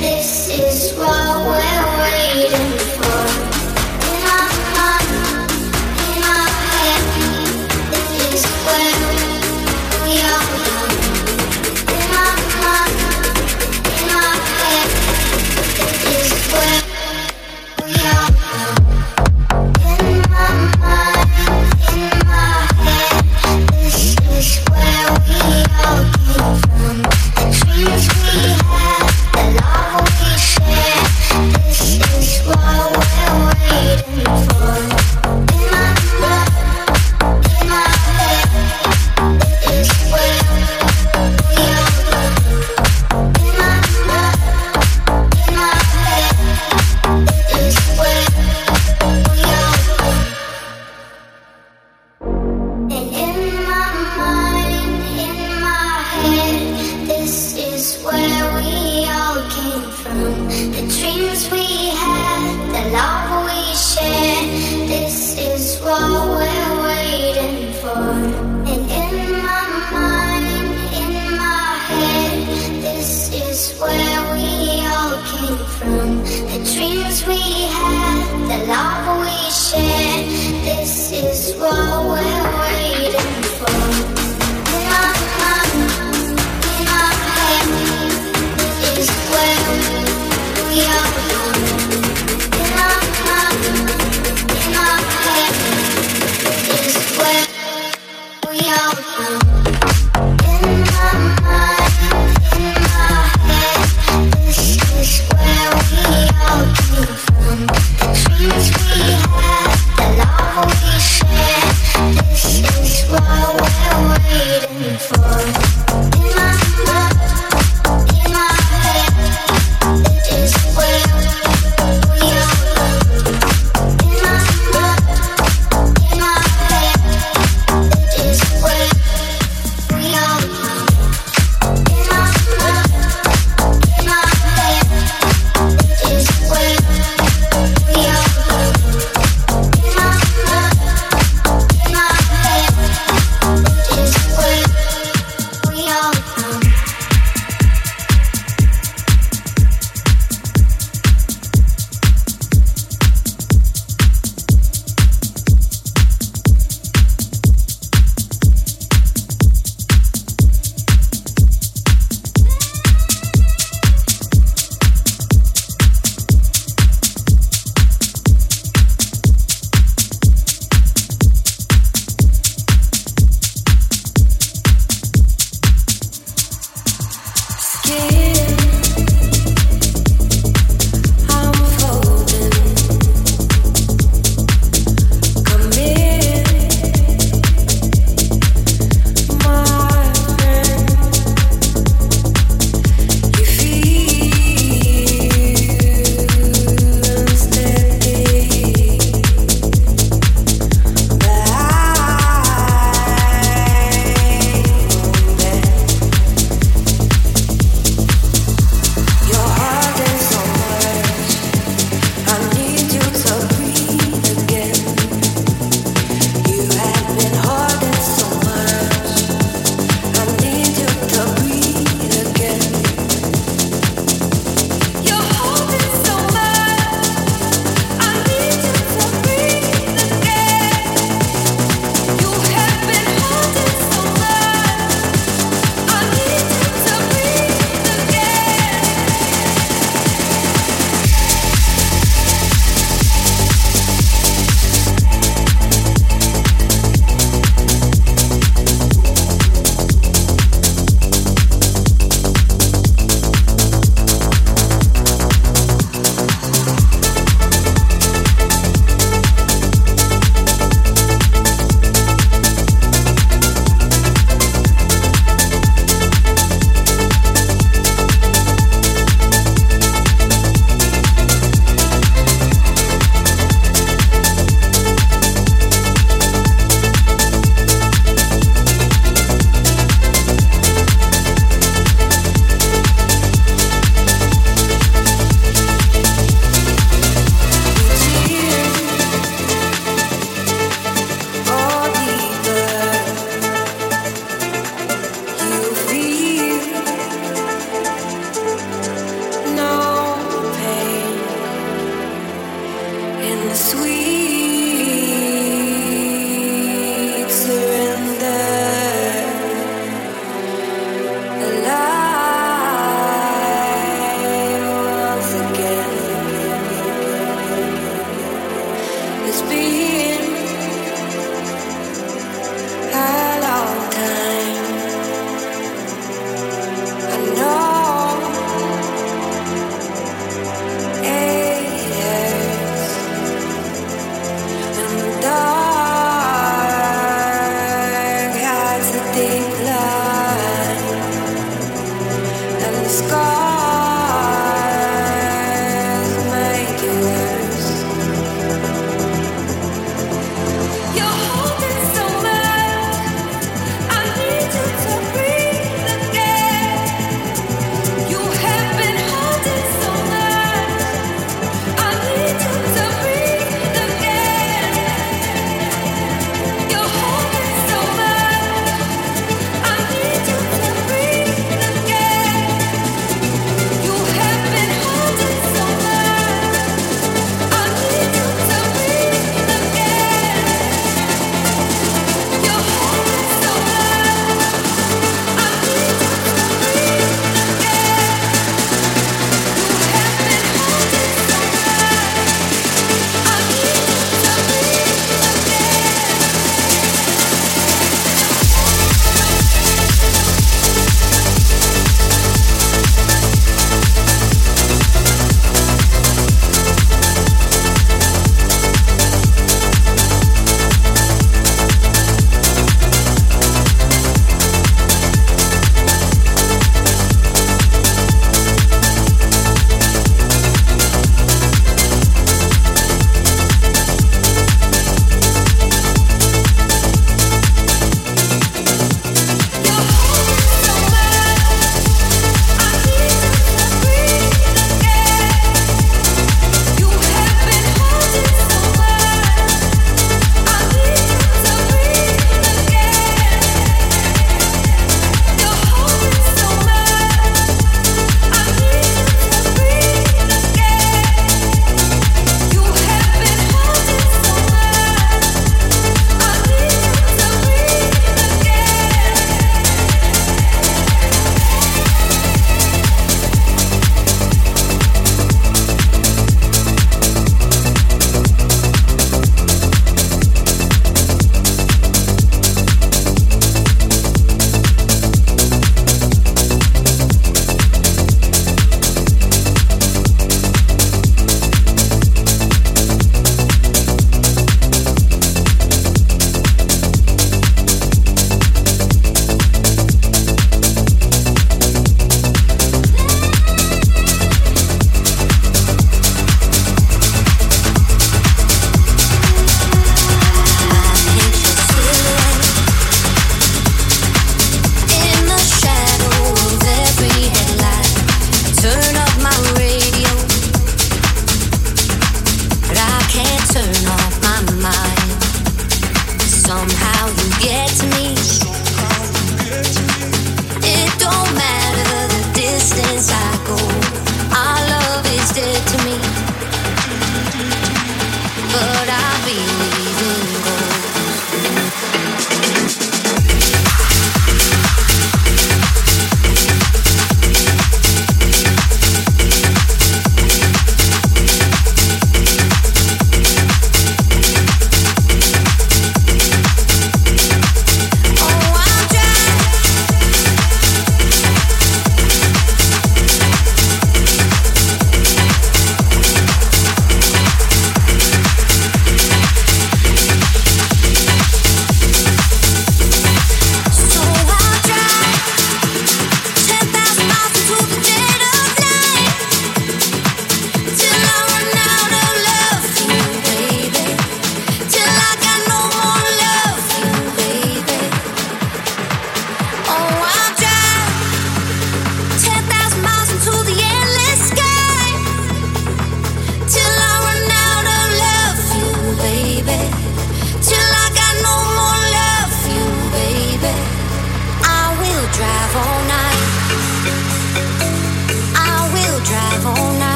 This is what we're. we all know.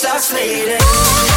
You wanna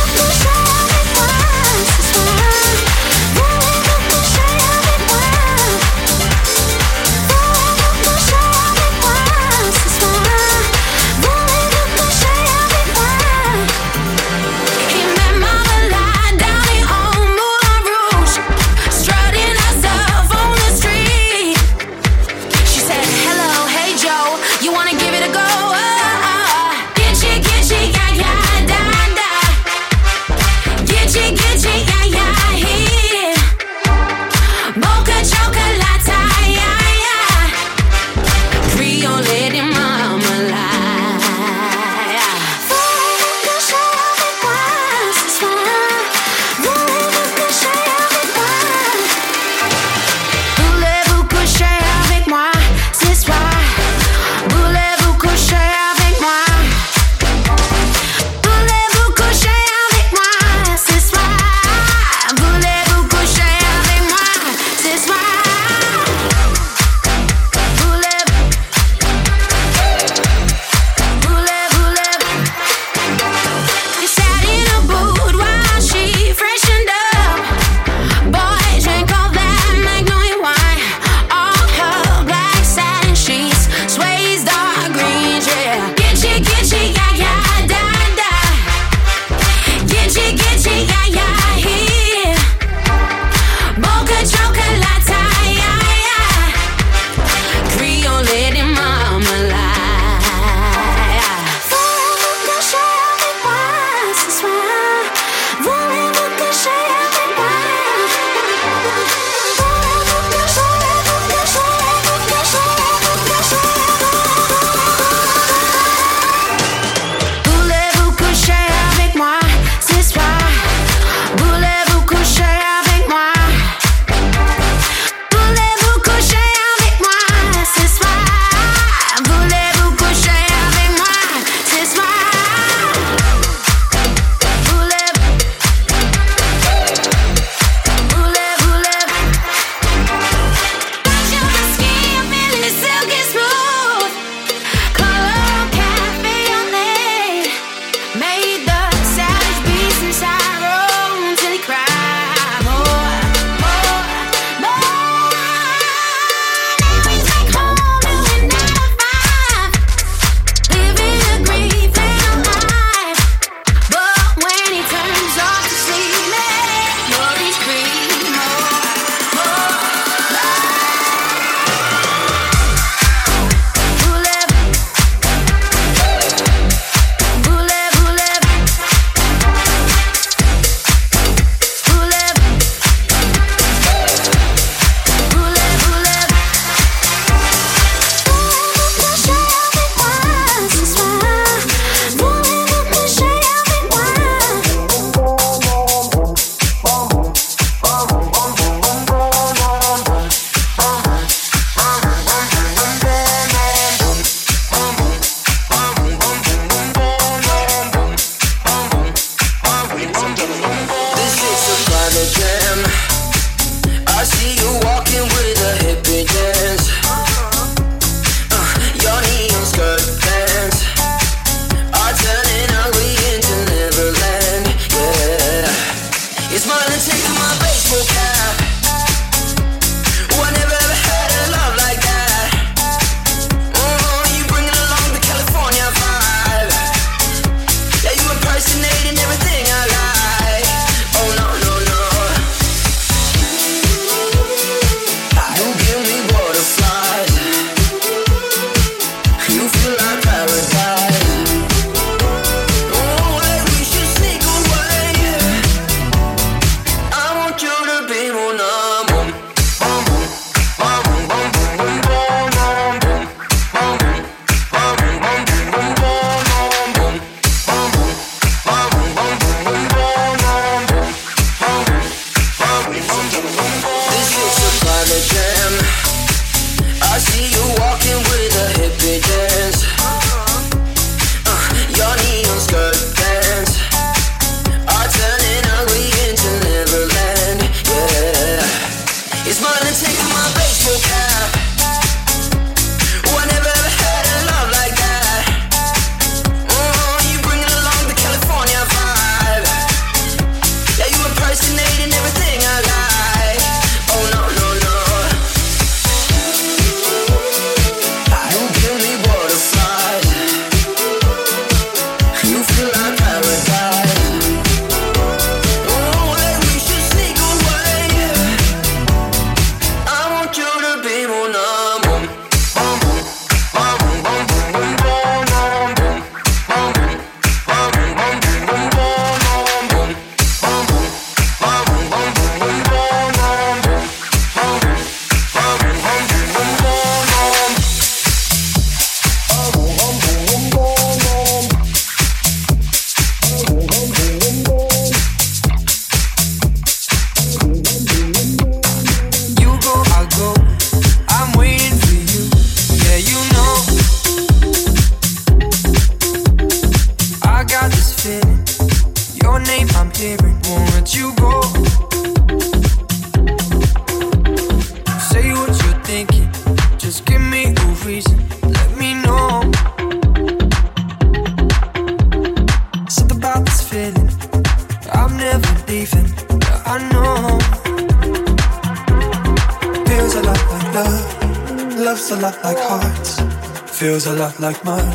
lot like mine.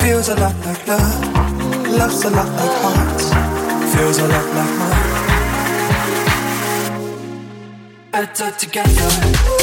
Feels a lot like love. Loves a lot like hearts. Feels a lot like mine. Better together.